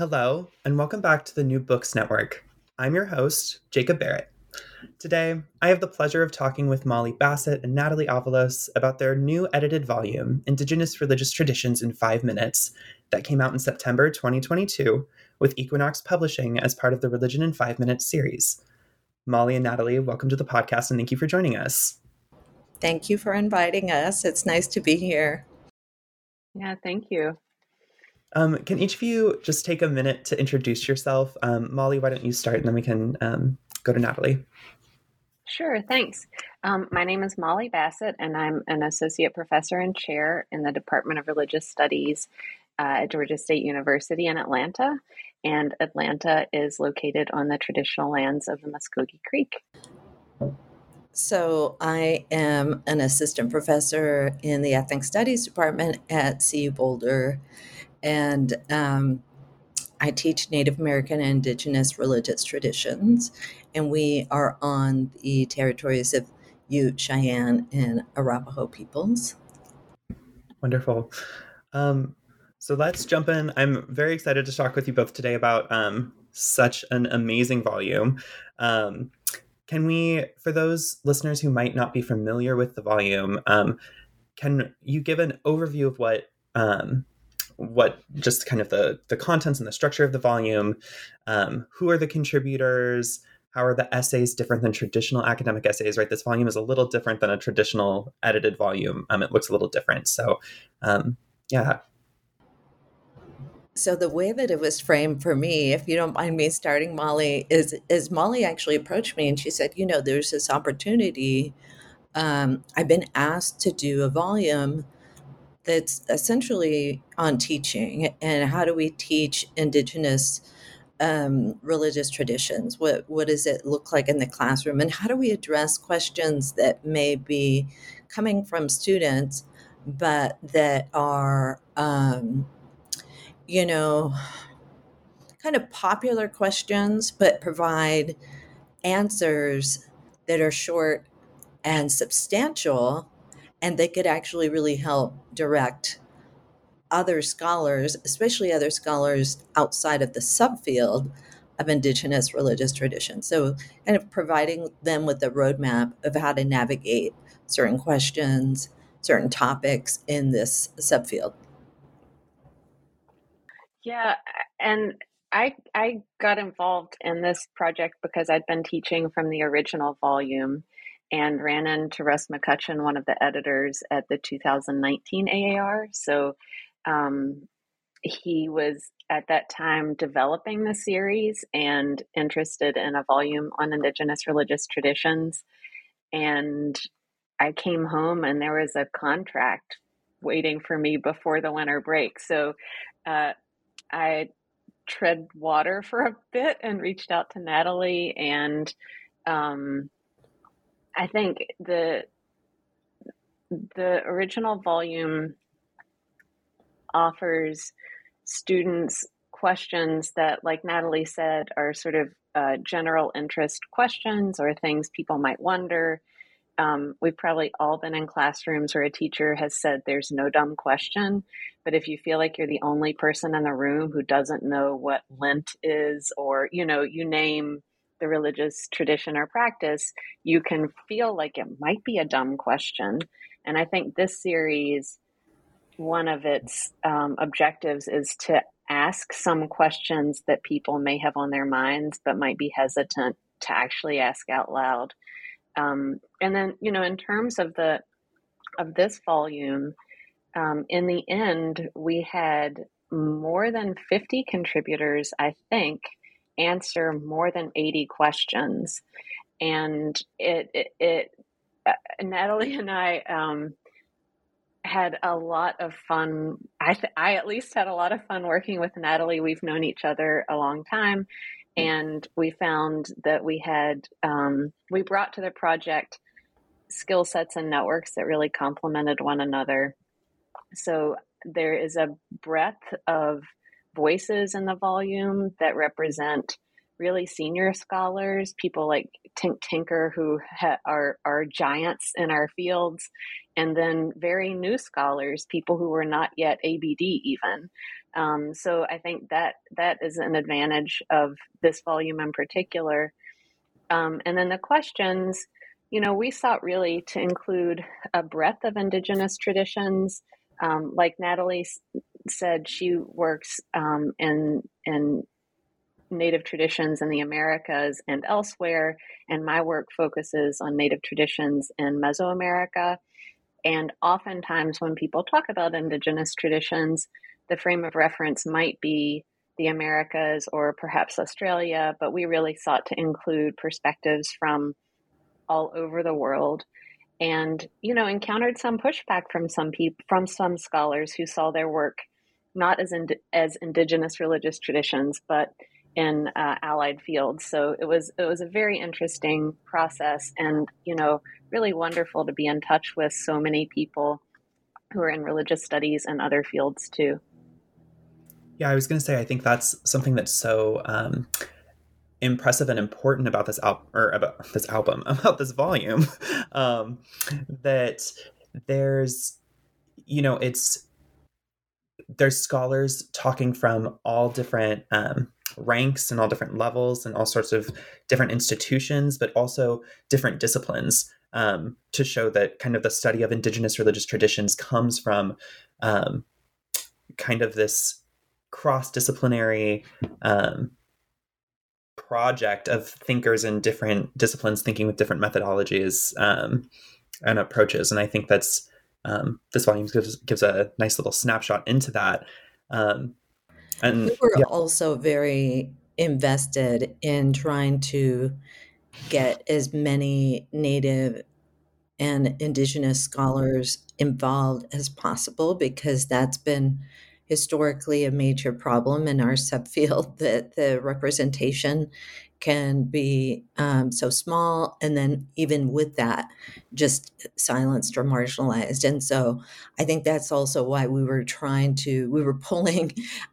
Hello, and welcome back to the New Books Network. I'm your host, Jacob Barrett. Today, I have the pleasure of talking with Molly Bassett and Natalie Avalos about their new edited volume, Indigenous Religious Traditions in Five Minutes, that came out in September 2022 with Equinox Publishing as part of the Religion in Five Minutes series. Molly and Natalie, welcome to the podcast and thank you for joining us. Thank you for inviting us. It's nice to be here. Yeah, thank you. Um, can each of you just take a minute to introduce yourself? Um, Molly, why don't you start and then we can um, go to Natalie. Sure, thanks. Um, my name is Molly Bassett, and I'm an associate professor and chair in the Department of Religious Studies uh, at Georgia State University in Atlanta. And Atlanta is located on the traditional lands of the Muskogee Creek. So, I am an assistant professor in the Ethnic Studies Department at CU Boulder and um, I teach Native American and Indigenous religious traditions, and we are on the territories of Ute, Cheyenne, and Arapaho peoples. Wonderful. Um, so let's jump in. I'm very excited to talk with you both today about um, such an amazing volume. Um, can we, for those listeners who might not be familiar with the volume, um, can you give an overview of what um, what just kind of the the contents and the structure of the volume um, who are the contributors how are the essays different than traditional academic essays right? This volume is a little different than a traditional edited volume. Um, it looks a little different. So um, yeah. So the way that it was framed for me if you don't mind me starting molly is is molly actually approached me and she said you know there's this opportunity um, i've been asked to do a volume that's essentially on teaching and how do we teach indigenous um, religious traditions? What what does it look like in the classroom? And how do we address questions that may be coming from students but that are um, you know kind of popular questions but provide answers that are short and substantial and they could actually really help direct other scholars, especially other scholars outside of the subfield of Indigenous religious tradition. So, kind of providing them with a roadmap of how to navigate certain questions, certain topics in this subfield. Yeah, and I I got involved in this project because I'd been teaching from the original volume and ran into Russ McCutcheon, one of the editors at the 2019 AAR. So um, he was at that time developing the series and interested in a volume on Indigenous religious traditions. And I came home and there was a contract waiting for me before the winter break. So uh, I tread water for a bit and reached out to Natalie and um, I think the the original volume offers students questions that, like Natalie said, are sort of uh, general interest questions or things people might wonder. Um, we've probably all been in classrooms where a teacher has said there's no dumb question, but if you feel like you're the only person in the room who doesn't know what Lent is, or you know, you name the religious tradition or practice, you can feel like it might be a dumb question. And I think this series, one of its um, objectives is to ask some questions that people may have on their minds but might be hesitant to actually ask out loud. Um, and then, you know, in terms of the of this volume, um, in the end, we had more than 50 contributors, I think, answer more than 80 questions. And it, it, it uh, Natalie and I um, had a lot of fun. I, th- I at least had a lot of fun working with Natalie. We've known each other a long time. And we found that we had, um, we brought to the project skill sets and networks that really complemented one another. So there is a breadth of voices in the volume that represent really senior scholars, people like Tink Tinker, who ha- are, are giants in our fields, and then very new scholars, people who were not yet ABD even. Um, so I think that that is an advantage of this volume in particular. Um, and then the questions, you know, we sought really to include a breadth of Indigenous traditions. Um, like Natalie said, she works um, in in Native traditions in the Americas and elsewhere, and my work focuses on Native traditions in Mesoamerica. And oftentimes, when people talk about Indigenous traditions, the frame of reference might be the Americas or perhaps Australia, but we really sought to include perspectives from all over the world and you know encountered some pushback from some people from some scholars who saw their work not as ind- as indigenous religious traditions but in uh, allied fields. So it was it was a very interesting process and you know really wonderful to be in touch with so many people who are in religious studies and other fields too. Yeah i was going to say i think that's something that's so um, impressive and important about this album or about this album about this volume um, that there's you know it's there's scholars talking from all different um, ranks and all different levels and all sorts of different institutions but also different disciplines um, to show that kind of the study of indigenous religious traditions comes from um, kind of this cross-disciplinary um, project of thinkers in different disciplines thinking with different methodologies um, and approaches. And I think that's um, this volume gives gives a nice little snapshot into that. Um, and we were yeah. also very invested in trying to get as many native and indigenous scholars involved as possible because that's been historically a major problem in our subfield that the representation can be um, so small and then even with that just silenced or marginalized. And so i think that's also why we were trying to we were pulling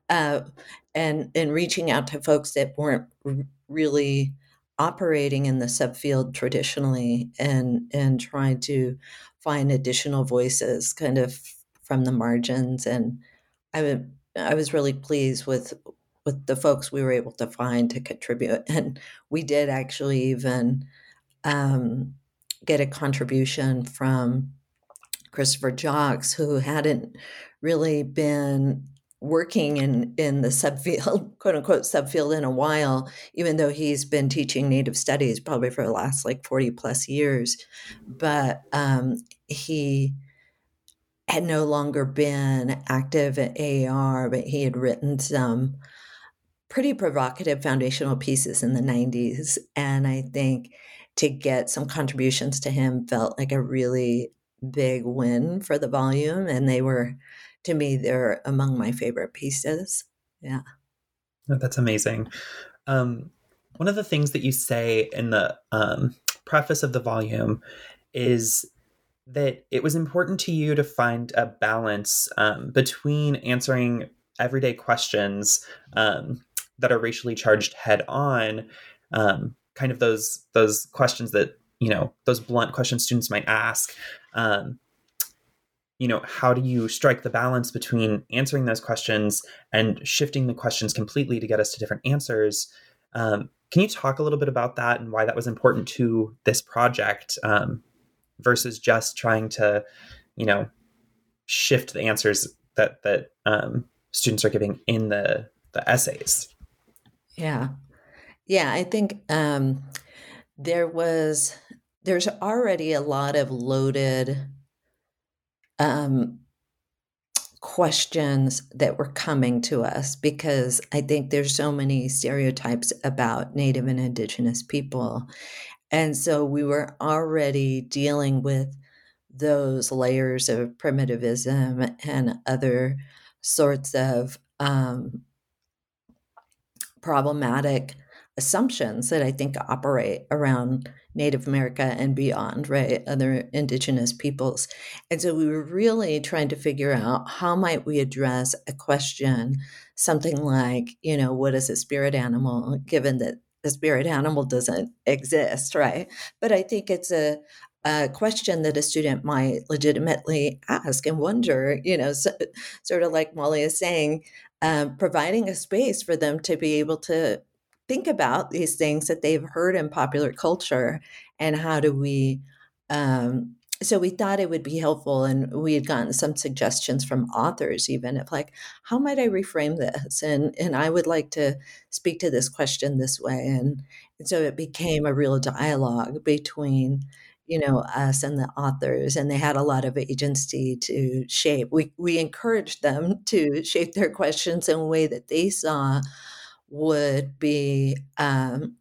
uh, and and reaching out to folks that weren't really operating in the subfield traditionally and and trying to find additional voices kind of from the margins. And I I was really pleased with with the folks we were able to find to contribute, and we did actually even um, get a contribution from Christopher Jocks, who hadn't really been working in in the subfield, quote unquote subfield, in a while, even though he's been teaching Native studies probably for the last like forty plus years, but um, he had no longer been active at AAR, but he had written some pretty provocative foundational pieces in the 90s. And I think to get some contributions to him felt like a really big win for the volume. And they were, to me, they're among my favorite pieces. Yeah. That's amazing. Um, one of the things that you say in the um, preface of the volume is that it was important to you to find a balance um, between answering everyday questions um, that are racially charged head on, um, kind of those those questions that you know those blunt questions students might ask. Um, you know, how do you strike the balance between answering those questions and shifting the questions completely to get us to different answers? Um, can you talk a little bit about that and why that was important to this project? Um, versus just trying to, you know, shift the answers that that um, students are giving in the the essays. Yeah. Yeah, I think um, there was there's already a lot of loaded um, questions that were coming to us because I think there's so many stereotypes about Native and Indigenous people. And so we were already dealing with those layers of primitivism and other sorts of um, problematic assumptions that I think operate around Native America and beyond, right? Other indigenous peoples. And so we were really trying to figure out how might we address a question, something like, you know, what is a spirit animal, given that the spirit animal doesn't exist, right? But I think it's a a question that a student might legitimately ask and wonder, you know, so, sort of like Molly is saying, um, providing a space for them to be able to think about these things that they've heard in popular culture and how do we um, so we thought it would be helpful and we had gotten some suggestions from authors even of like how might i reframe this? And and i would like to speak to this question this way and, and so it became a real dialogue between you know us and the authors and they had a lot of agency to shape. We we encouraged them to shape their questions in a way that they saw would be um,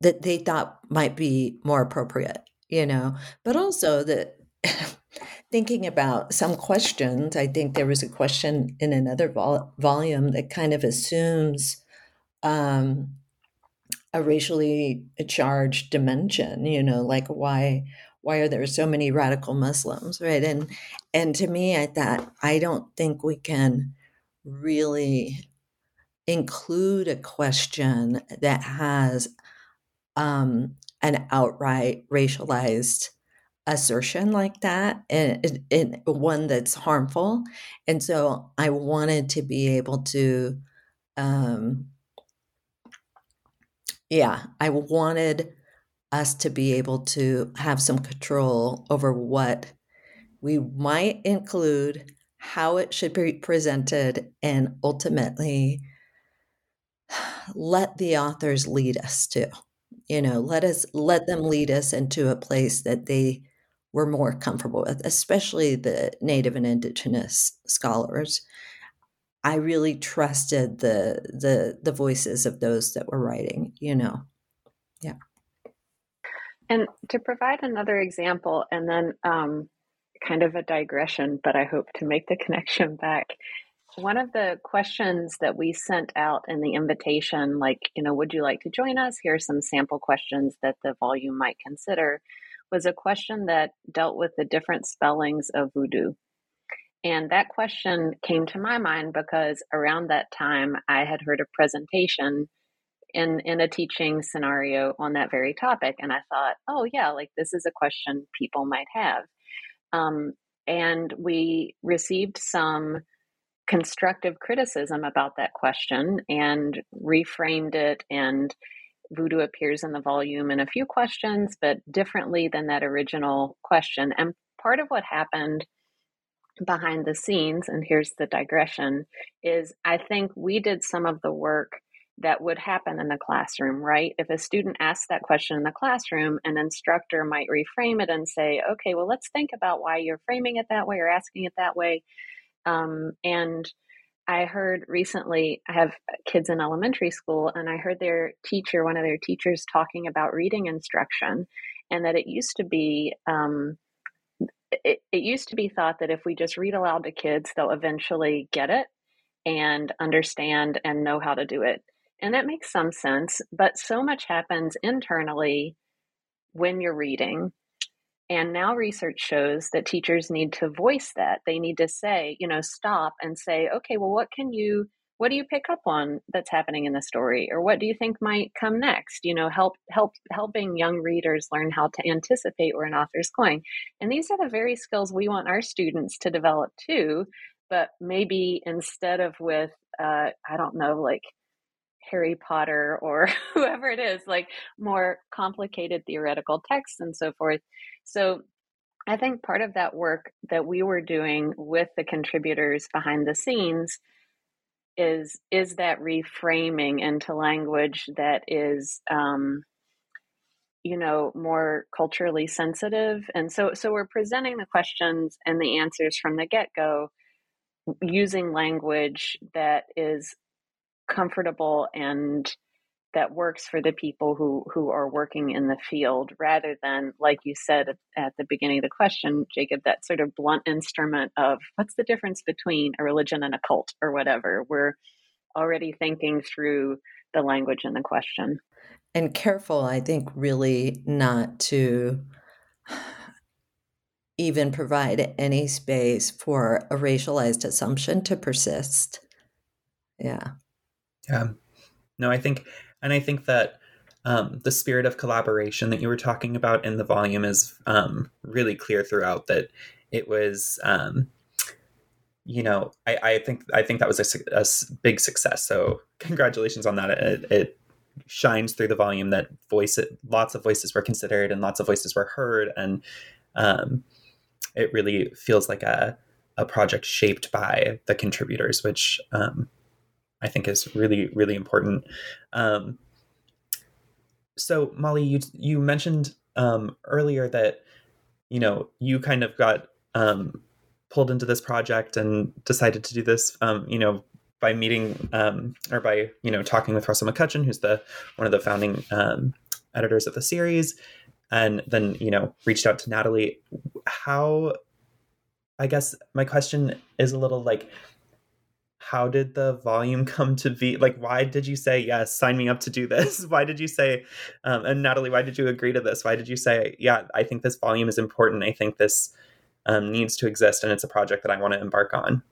that they thought might be more appropriate, you know, but also that thinking about some questions, I think there was a question in another vol- volume that kind of assumes um, a racially charged dimension, you know, like why why are there so many radical Muslims, right? And and to me, I thought I don't think we can really include a question that has um, an outright racialized assertion like that and, and, one that's harmful and so i wanted to be able to um yeah i wanted us to be able to have some control over what we might include how it should be presented and ultimately let the authors lead us to you know let us let them lead us into a place that they were more comfortable with especially the native and indigenous scholars i really trusted the the the voices of those that were writing you know yeah and to provide another example and then um, kind of a digression but i hope to make the connection back one of the questions that we sent out in the invitation, like, you know, would you like to join us? Here are some sample questions that the volume might consider, was a question that dealt with the different spellings of voodoo. And that question came to my mind because around that time I had heard a presentation in in a teaching scenario on that very topic. And I thought, "Oh yeah, like this is a question people might have." Um, and we received some constructive criticism about that question and reframed it. And voodoo appears in the volume in a few questions but differently than that original question. And part of what happened behind the scenes and here's the digression is i think we did some of the work that would happen in the classroom, right? If a student asks that question in the classroom, an instructor might reframe it and say, okay, well, let's think about why you're framing it that way or asking it that way. Um, and I heard recently, I have kids in elementary school, and I heard their teacher, one of their teachers, talking about reading instruction, and that it used to be. Um, it, it used to be thought that if we just read aloud to kids, they'll eventually get it and understand and know how to do it. And that makes some sense, but so much happens internally when you're reading and now research shows that teachers need to voice that. They need to say, you know, stop and say, okay, well, what can you, what do you pick up on that's happening in the story? Or what do you think might come next? You know, help, help, helping young readers learn how to anticipate where an author's going. And these are the very skills we want our students to develop too. But maybe instead of with, uh, I don't know, like Harry Potter or whoever it is, like more complicated theoretical texts and so forth. So I think part of that work that we were doing with the contributors behind the scenes is is that reframing into language that is um, you know more culturally sensitive? And so so we're presenting the questions and the answers from the get-go using language that is comfortable and that works for the people who who are working in the field rather than like you said at, at, the beginning of the question jacob that sort of blunt instrument of what's the difference between a religion and a cult or whatever? We're already thinking through the language in the question. And careful i think really not to even provide any space for a racialized assumption to persist. Yeah. Yeah. No i think and I think that um, the spirit of collaboration that you were talking about in the volume is um, really clear throughout. That it was, um, you know, I, I, think I think that was a, a, big success. So congratulations on that. It, it shines through the volume that voice lots of voices were considered and lots of voices were heard, and um, it really feels like a a project shaped by the contributors, which um, I think is really really important. Um, so Molly, you you mentioned um, earlier that you know you kind of got um, pulled into this project and decided to do this. Um, you know by meeting um, or by you know talking with Russell McCutcheon, who's the one of the founding um, editors of the series, and then you know reached out to Natalie. How I guess my question is a little like how did the volume come to be? Like, why did you say, yes, sign me up to do this? Why did you say, um, and Natalie, why did you agree to this? Why did you say, yeah, I think this volume is important. I think this um, needs to exist and it's a project that I want to embark on?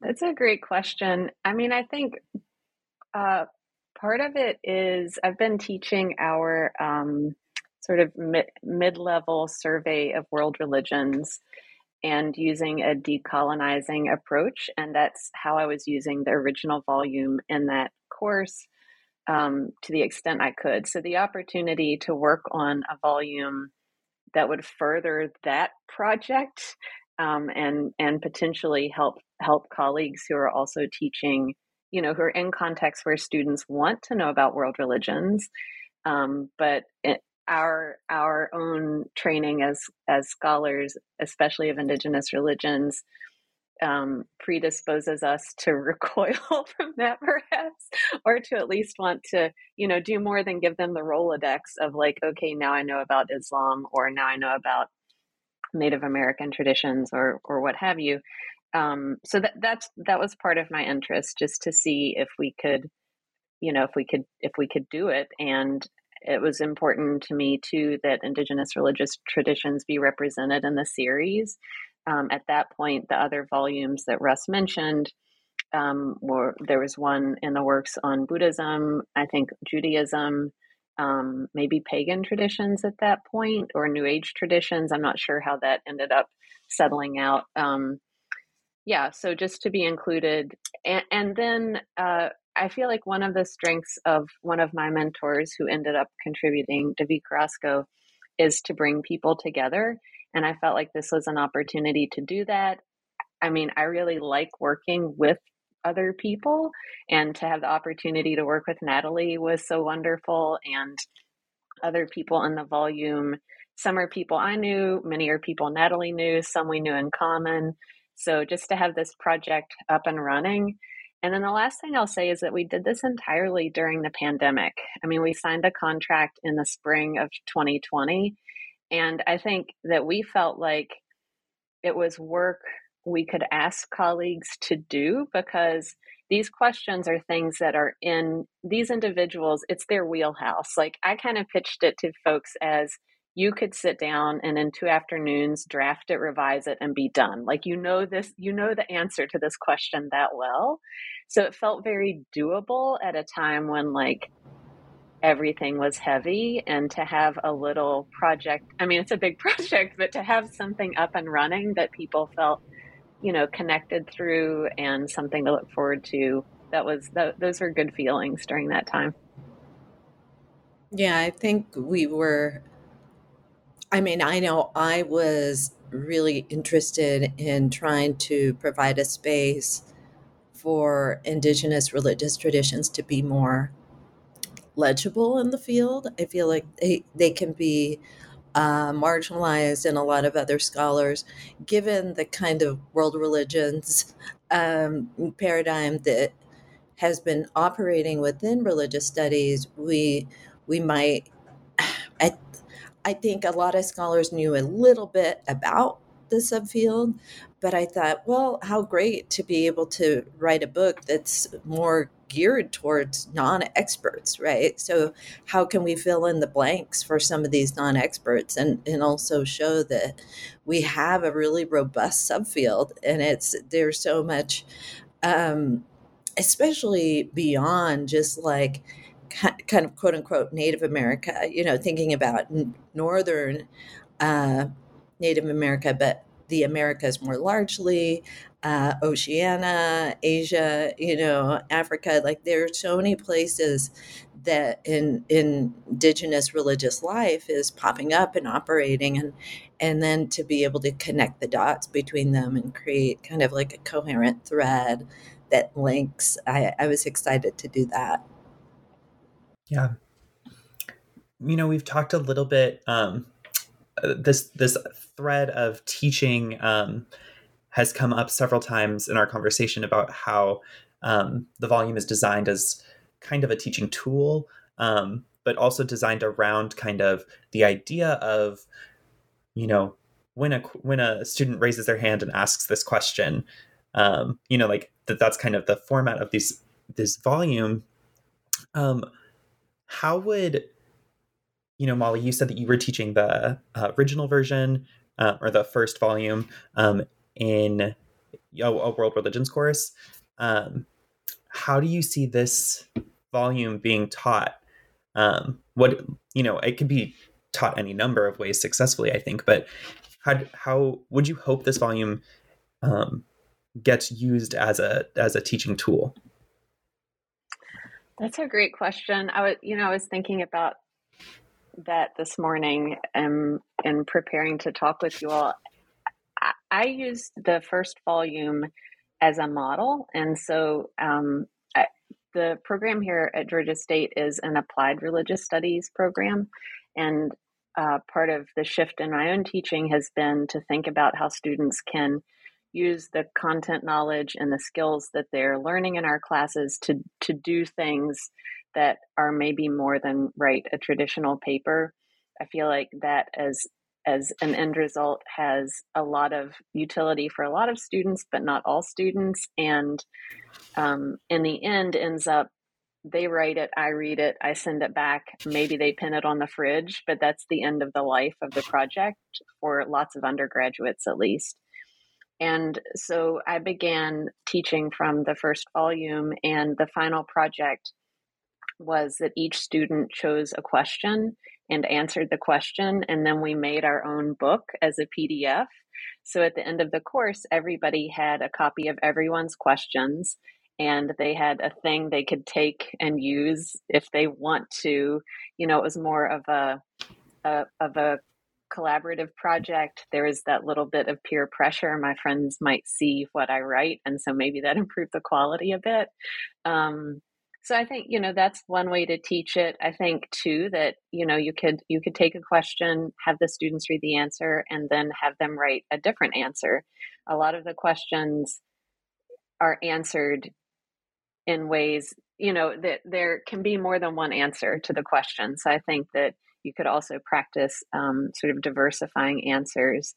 That's a great question. I mean, I think uh, part of it is I've been teaching our um, sort of mid level survey of world religions and using a decolonizing approach. And that's how I was using the original volume in that course um, to the extent I could. So the opportunity to work on a volume that would further that project um, and and potentially help help colleagues who are also teaching, you know, who are in contexts where students want to know about world religions, um, but it, our our own training as as scholars, especially of indigenous religions, um, predisposes us to recoil from that, perhaps, or to at least want to, you know, do more than give them the Rolodex of like, okay, now I know about Islam, or now I know about Native American traditions, or or what have you. Um, so that that's that was part of my interest, just to see if we could, you know, if we could if we could do it, and it was important to me too that indigenous religious traditions be represented in the series. Um, at that point, the other volumes that Russ mentioned um, were there was one in the works on Buddhism, I think Judaism, um, maybe pagan traditions at that point, or New Age traditions. I'm not sure how that ended up settling out. Um, yeah, so just to be included, and, and then uh, I feel like one of the strengths of one of my mentors who ended up contributing, David Carrasco, is to bring people together. And I felt like this was an opportunity to do that. I mean, I really like working with other people, and to have the opportunity to work with Natalie was so wonderful. And other people in the volume, some are people I knew, many are people Natalie knew, some we knew in common. So just to have this project up and running and then the last thing I'll say is that we did this entirely during the pandemic. I mean, we signed a contract in the spring of 2020. And I think that we felt like it was work we could ask colleagues to do because these questions are things that are in these individuals, it's their wheelhouse. Like I kind of pitched it to folks as you could sit down and in two afternoons draft it revise it and be done. Like you know this you know the answer to this question that well. So it felt very doable at a time when like everything was heavy and to have a little project i mean it's a big project but to have something up and running that people felt you know connected through and something to look forward to that was that, those were good feelings during that time. Yeah i think we were I mean, I know I was really interested in trying to provide a space for indigenous religious traditions to be more legible in the field. I feel like they, they can be uh, marginalized in a lot of other scholars, given the kind of world religions um, paradigm that has been operating within religious studies. We we might, I think a lot of scholars knew a little bit about the subfield, but I thought, well, how great to be able to write a book that's more geared towards non-experts right? So how can we fill in the blanks for some of these non-experts and and also show that we have a really robust subfield and it's there's so much um especially beyond just like kind of quote unquote native america you know thinking about northern uh native america but the Americas more largely, uh, Oceania, Asia, you know, Africa. Like there are so many places that in, in indigenous religious life is popping up and operating, and and then to be able to connect the dots between them and create kind of like a coherent thread that links. I, I was excited to do that. Yeah. You know, we've talked a little bit um, uh, this this thread of teaching um, has come up several times in our conversation about how um, the volume is designed as kind of a teaching tool, um, but also designed around kind of the idea of, you know, when a when a student raises their hand and asks this question, um, you know, like that that's kind of the format of these this volume. Um, how would you know, Molly, you said that you were teaching the uh, original version uh, or the first volume um, in a, world religions course. Um, how do you see this volume being taught? Um, what you know, it could be taught any number of ways successfully, I think. But how how would you hope this volume um, gets used as a as a teaching tool? That's a great question. I was, you know, I was thinking about that this morning um, in preparing to talk with you all. I, I used the first volume as a model, and so um, I, the program here at Georgia State is an applied religious studies program, and uh, part of the shift in my own teaching has been to think about how students can use the content knowledge and the skills that they're learning in our classes to to do things that are maybe more than write a traditional paper. I feel like that as as an end result has a lot of utility for a lot of students, but not all students. And um, in the end, ends up they write it, I read it, I send it back. Maybe they pin it on the fridge, but that's the end of the life of the project for lots of undergraduates, at least. And so I began teaching from the first volume, and the final project was that each student chose a question and answered the question, and then we made our own book as a PDF. So at the end of the course, everybody had a copy of everyone's questions, and they had a thing they could take and use if they want to. You know, it was more of a, a of a collaborative project. There is that little bit of peer pressure. My friends might see what I write, and so maybe that improved the quality a bit. Um, so i think you know that's one way to teach it i think too that you know you could you could take a question have the students read the answer and then have them write a different answer a lot of the questions are answered in ways you know that there can be more than one answer to the question so i think that you could also practice um, sort of diversifying answers.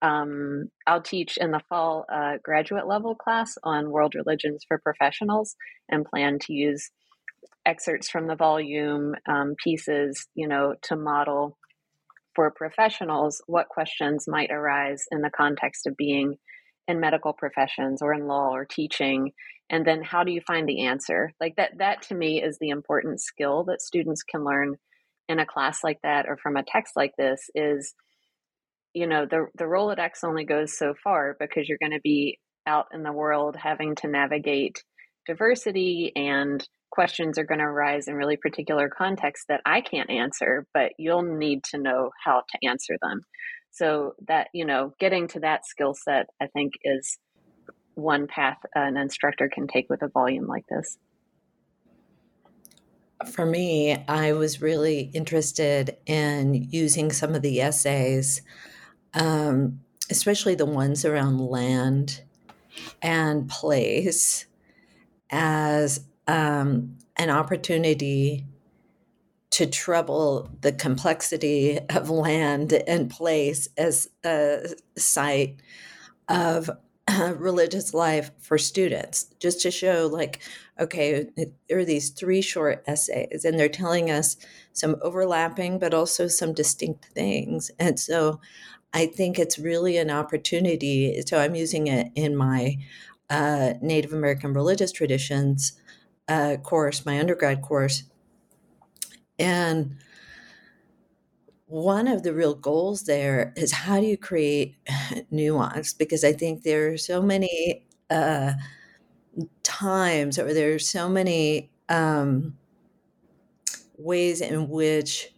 Um, I'll teach in the fall uh, graduate level class on world religions for professionals and plan to use excerpts from the volume, um, pieces, you know, to model for professionals what questions might arise in the context of being in medical professions or in law or teaching and then how do you find the answer? Like that that to me is the important skill that students can learn in a class like that or from a text like this is you know the the Rolodex only goes so far because you're going to be out in the world having to navigate diversity and questions are going to arise in really particular contexts that I can't answer, but you'll need to know how to answer them. So that, you know, getting to that skill set, I think is one path an instructor can take with a volume like this? For me, I was really interested in using some of the essays, um, especially the ones around land and place, as um, an opportunity to trouble the complexity of land and place as a site of religious life for students, just to show, like, okay, there are these three short essays, and they're telling us some overlapping, but also some distinct things. And so I think it's really an opportunity. So I'm using it in my uh, Native American religious traditions uh, course, my undergrad course. And one of the real goals there is how do you create nuance? Because I think there are so many uh, times, or there are so many um, ways in which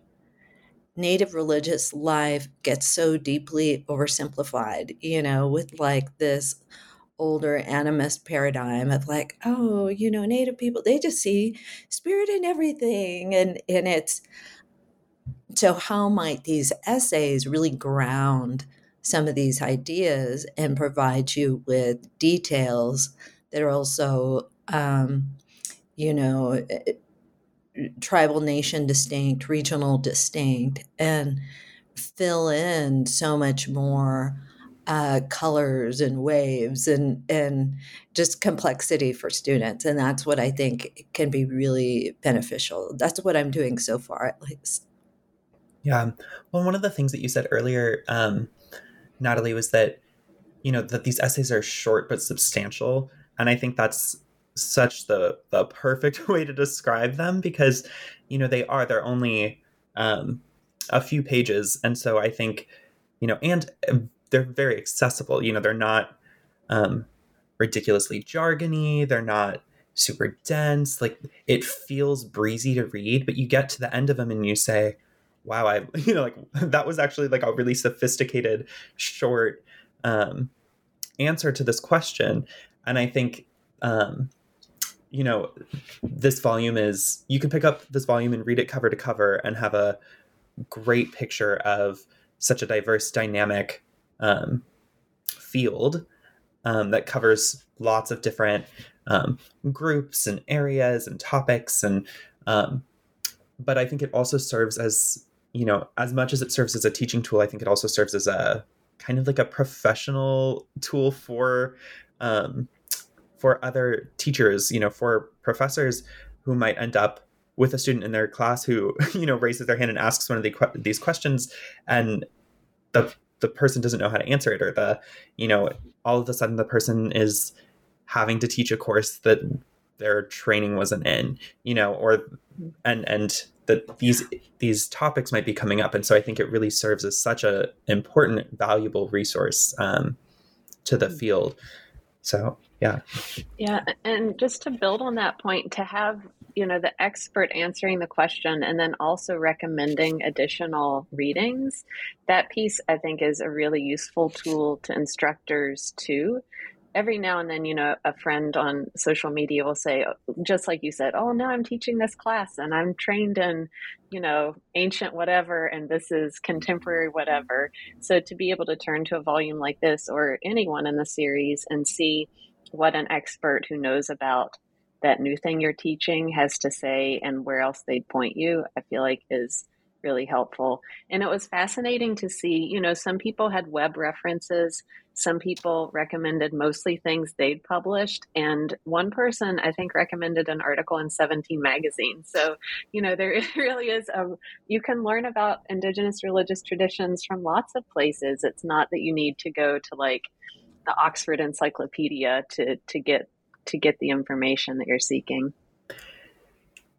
native religious life gets so deeply oversimplified, you know, with like this older animist paradigm of like, oh, you know, native people, they just see spirit in everything. And and it's so how might these essays really ground some of these ideas and provide you with details that are also um, you know tribal nation distinct regional distinct and fill in so much more uh, colors and waves and and just complexity for students. And that's what i think can be really beneficial. That's what i'm doing so far at least. Yeah. Well one of the things that you said earlier um, natalie was that you know that these essays are short but substantial and i think that's such the the perfect way to describe them because you know they are they're only um, a few pages and so i think you know and they're very accessible. You know, they're not um, ridiculously jargony. They're not super dense. Like it feels breezy to read, but you get to the end of them and you say, "Wow, I you know like that was actually like a really sophisticated short um, answer to this question." And I think um, you know this volume is you can pick up this volume and read it cover to cover and have a great picture of such a diverse dynamic um, field um, that covers lots of different um, groups and areas and topics and um, but i think it also serves as you know as much as it serves as a teaching tool i think it also serves as a kind of like a professional tool for um, for other teachers you know for professors who might end up with a student in their class who you know raises their hand and asks one of the, these questions and the the person doesn't know how to answer it or the you know all of a sudden the person is having to teach a course that their training wasn't in you know or and and that these these topics might be coming up. And so i think it really serves as such a important valuable resource um, to the field so yeah. Yeah and just to build on that point to have you know the expert answering the question and then also recommending additional readings that piece i think is a really useful tool to instructors too every now and then you know a friend on social media will say oh, just like you said oh now i'm teaching this class and i'm trained in you know ancient whatever and this is contemporary whatever. So to be able to turn to a volume like this or anyone in the series and see what an expert who knows about that new thing you're teaching has to say and where else they'd point you, I feel like is really helpful. And it was fascinating to see, you know, some people had web references, some people recommended mostly things they'd published, and one person I think recommended an article in 17 magazine. So, you know, there really is a you can learn about indigenous religious traditions from lots of places. It's not that you need to go to like the Oxford Encyclopedia to to get to get the information that you're seeking.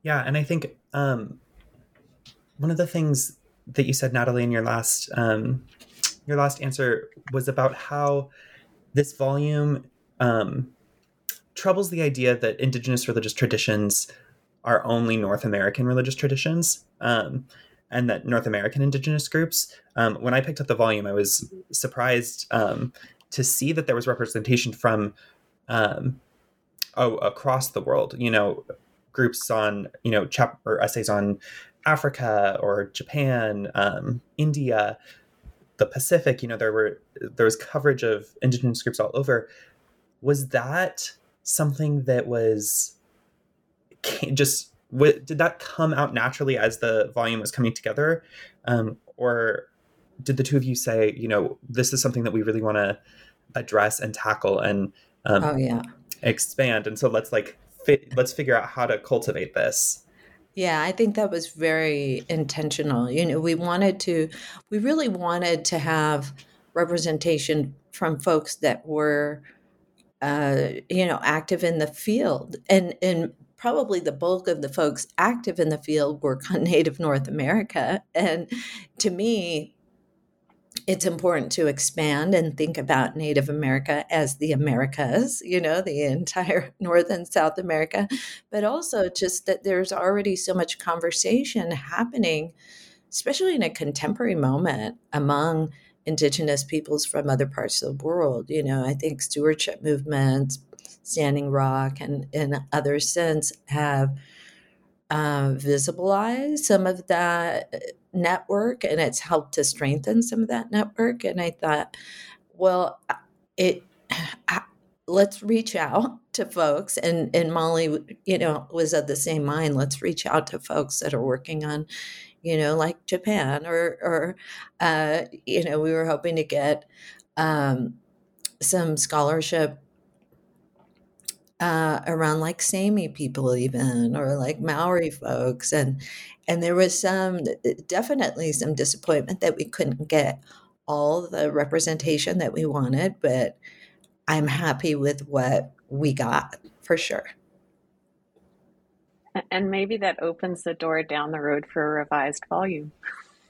Yeah, and I think um, one of the things that you said, Natalie, in your last um, your last answer was about how this volume um, troubles the idea that indigenous religious traditions are only North American religious traditions, um, and that North American indigenous groups. Um, when I picked up the volume, I was surprised um, to see that there was representation from um, oh, across the world. You know, groups on you know chap or essays on Africa or Japan, um, India, the Pacific. You know, there were there was coverage of indigenous groups all over. Was that something that was just did that come out naturally as the volume was coming together, um, or did the two of you say, you know, this is something that we really want to address and tackle and um, oh yeah expand, and so let's like fi- let's figure out how to cultivate this. Yeah, I think that was very intentional. You know, we wanted to, we really wanted to have representation from folks that were, uh, you know, active in the field, and and probably the bulk of the folks active in the field were Native North America, and to me, it's important to expand and think about Native America as the Americas, you know, the entire North and South America, but also just that there's already so much conversation happening, especially in a contemporary moment among Indigenous peoples from other parts of the world. You know, I think stewardship movements, Standing Rock, and in other sense have uh, visibilized some of that network and it's helped to strengthen some of that network. And I thought, well, it, let's reach out to folks and and Molly you know was of the same mind let's reach out to folks that are working on you know like Japan or or uh, you know we were hoping to get um, some scholarship uh, around like Sami people even or like Maori folks and and there was some definitely some disappointment that we couldn't get all the representation that we wanted but I'm happy with what we got for sure. And maybe that opens the door down the road for a revised volume.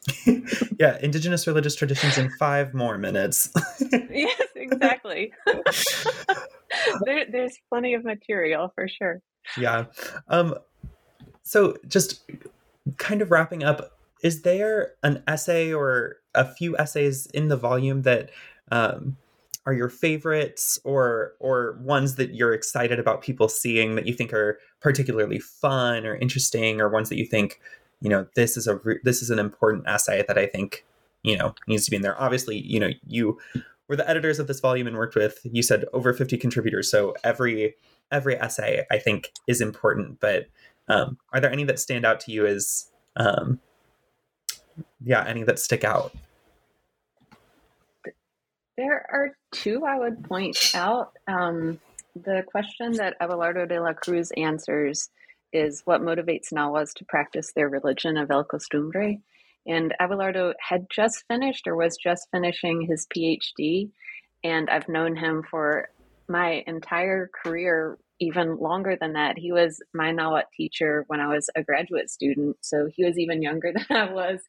yeah, indigenous religious traditions in five more minutes. yes, exactly. there, there's plenty of material for sure. Yeah. Um, so just kind of wrapping up, is there an essay or a few essays in the volume that um, are your favorites or or ones that you're excited about people seeing that you think are particularly fun or interesting or ones that you think you know this is a this is an important essay that I think you know needs to be in there. Obviously you know you were the editors of this volume and worked with you said over 50 contributors. So every every essay i think is important. But um, are there any that stand out to you as um, yeah any that stick out? There are two i would point out. Um, the question that abelardo de la cruz answers is what motivates nahuas to practice their religion of el costumbre and Abelardo had just finished or was just finishing his PhD. And I've known him for my entire career, even longer than that. He was my Nahuatl teacher when I was a graduate student. So he was even younger than I was.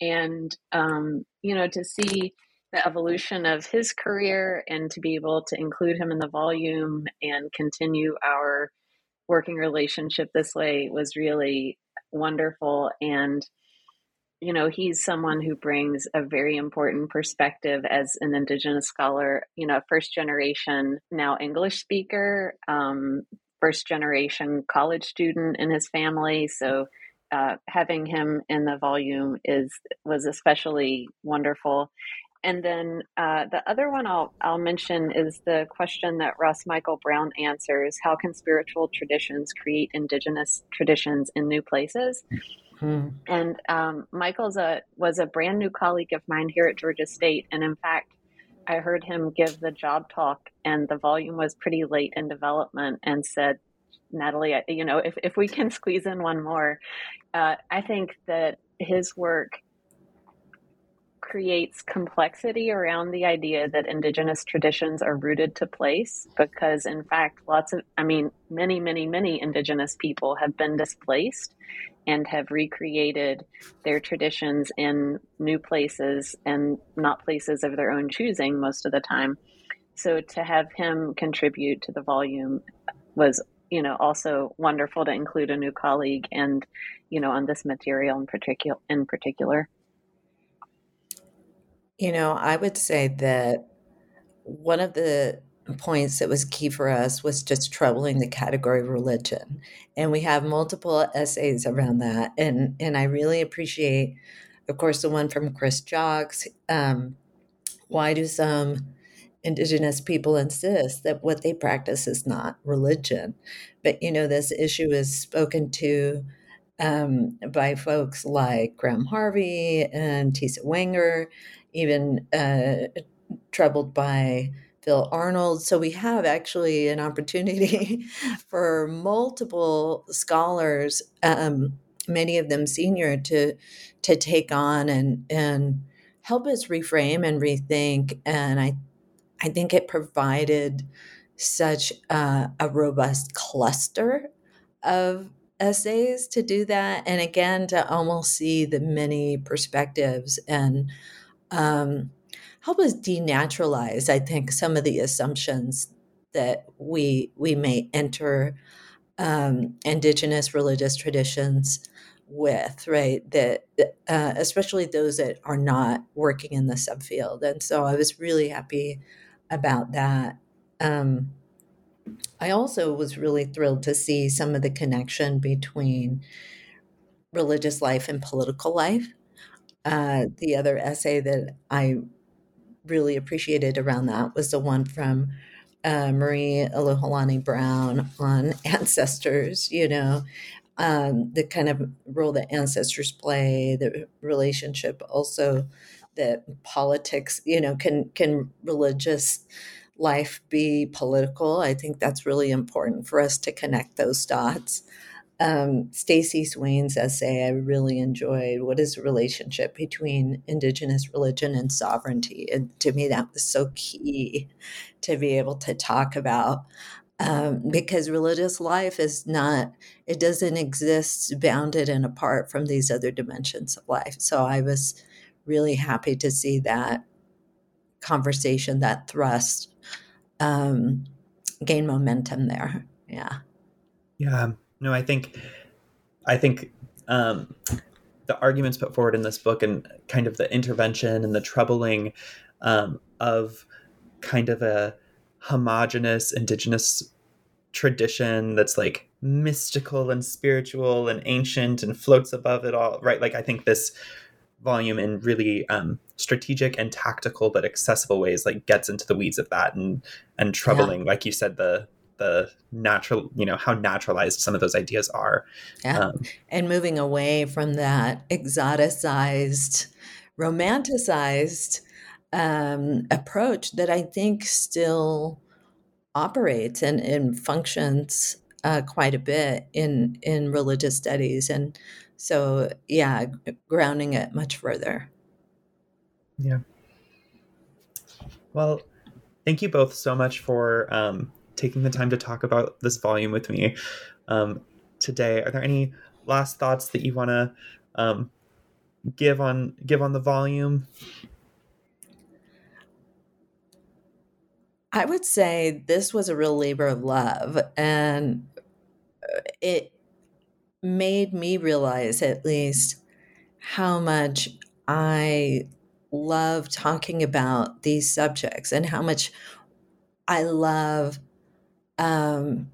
And, um, you know, to see the evolution of his career and to be able to include him in the volume and continue our working relationship this way was really wonderful. And you know, he's someone who brings a very important perspective as an Indigenous scholar, you know, first generation now English speaker, um, first generation college student in his family. So uh, having him in the volume is was especially wonderful. And then uh, the other one I'll, I'll mention is the question that Ross Michael Brown answers How can spiritual traditions create indigenous traditions in new places? Hmm. And um, Michael's a was a brand new colleague of mine here at Georgia State, and in fact, I heard him give the job talk, and the volume was pretty late in development, and said, "Natalie, you know, if if we can squeeze in one more, uh, I think that his work creates complexity around the idea that indigenous traditions are rooted to place because in fact lots of i mean many many many indigenous people have been displaced and have recreated their traditions in new places and not places of their own choosing most of the time. So to have him contribute to the volume was you know also wonderful to include a new colleague and you know on this material in particular in particular you know, I would say that one of the points that was key for us was just troubling the category religion. And we have multiple essays around that. And, and I really appreciate, of course, the one from Chris Jocks. Um, why do some indigenous people insist that what they practice is not religion? But, you know, this issue is spoken to um, by folks like Graham Harvey and Tisa Wenger, even uh, troubled by Phil Arnold. So we have actually an opportunity for multiple scholars, um, many of them senior, to to take on and and help us reframe and rethink. And I I think it provided such a robust cluster of essays to do that, and again to almost see the many perspectives and. Um, help us denaturalize, I think, some of the assumptions that we we may enter um, indigenous religious traditions with, right? That uh, especially those that are not working in the subfield, and so I was really happy about that. Um, I also was really thrilled to see some of the connection between religious life and political life. Uh, the other essay that I really appreciated around that was the one from uh, Marie Alohalani Brown on ancestors, you know, um, the kind of role that ancestors play, the relationship also that politics, you know, can can religious life be political? I think that's really important for us to connect those dots um, Stacy Swain's essay I really enjoyed. What is the relationship between Indigenous religion and sovereignty? And to me, that was so key to be able to talk about. Um, because religious life is not, it doesn't exist bounded and apart from these other dimensions of life. So I was really happy to see that conversation, that thrust um, gain momentum there. Yeah. Yeah. No, I think, I think um, the arguments put forward in this book and kind of the intervention and the troubling um, of kind of a homogenous indigenous tradition that's like mystical and spiritual and ancient and floats above it all right like i think this volume in really um, strategic and tactical but accessible ways like gets into the weeds of that and and troubling yeah. like you said the the natural, you know, how naturalized some of those ideas are. Yeah. Um, and moving away from that exoticized, romanticized um, approach that I think still operates and, and functions uh, quite a bit in in religious studies, and so yeah, grounding it much further. Yeah. Well, thank you both so much for um, taking the time to talk about this volume with me um, today. Are there any last thoughts that you want to um, give on give on the volume? I would say this was a real labor of love, and uh, it made me realize, at least, how much I love talking about these subjects and how much I love um,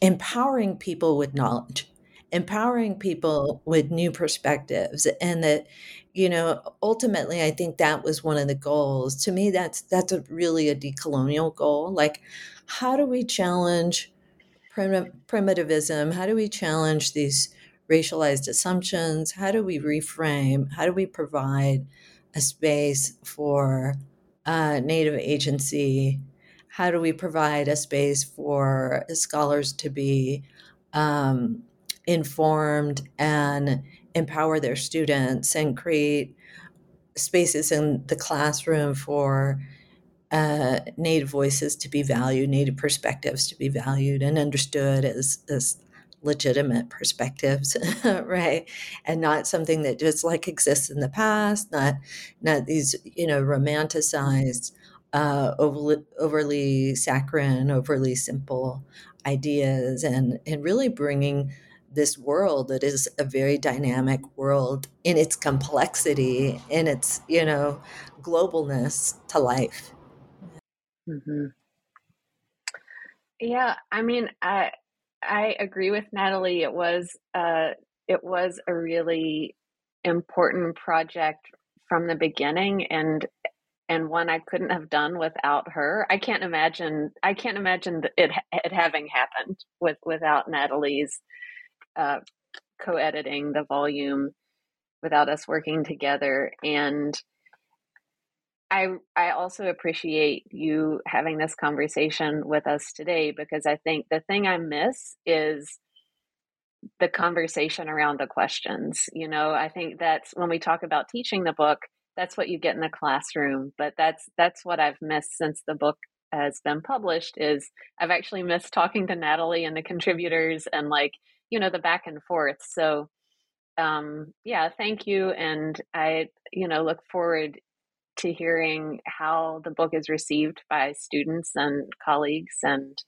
empowering people with knowledge, empowering people with new perspectives, and that you know ultimately I think that was one of the goals. To me, that's that's a really a decolonial goal. Like, how do we challenge prim- primitivism? How do we challenge these racialized assumptions? How do we reframe? How do we provide a space for uh, Native agency how do we provide a space for scholars to be um, informed and empower their students and create spaces in the classroom for uh, Native voices to be valued, Native perspectives to be valued and understood as, as legitimate perspectives, right? And not something that just like exists in the past, not not these you know romanticized uh, overly, overly saccharine, overly simple ideas, and and really bringing this world that is a very dynamic world in its complexity, in its you know globalness to life. Mm-hmm. Yeah, I mean, I I agree with Natalie. It was uh, it was a really important project from the beginning, and and one I couldn't have done without her. I can't imagine. I can't imagine it it having happened with without Natalie's uh, co-editing the volume, without us working together, and I I also appreciate you having this conversation with us today because I think the thing I miss is the conversation around the questions. You know, I think that's when we talk about teaching the book, that's what you get in the classroom, but that's that's what I've missed since the book has been published is I've actually missed talking to Natalie and the contributors and like, you know, the back and forth. So um yeah, thank you and I you know look forward to hearing how the book is received by students and colleagues and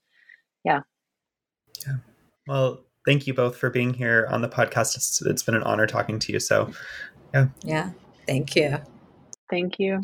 yeah. Yeah. Well thank you both for being here on the podcast. It's, it's been an honor talking to you so yeah. Yeah thank you thank you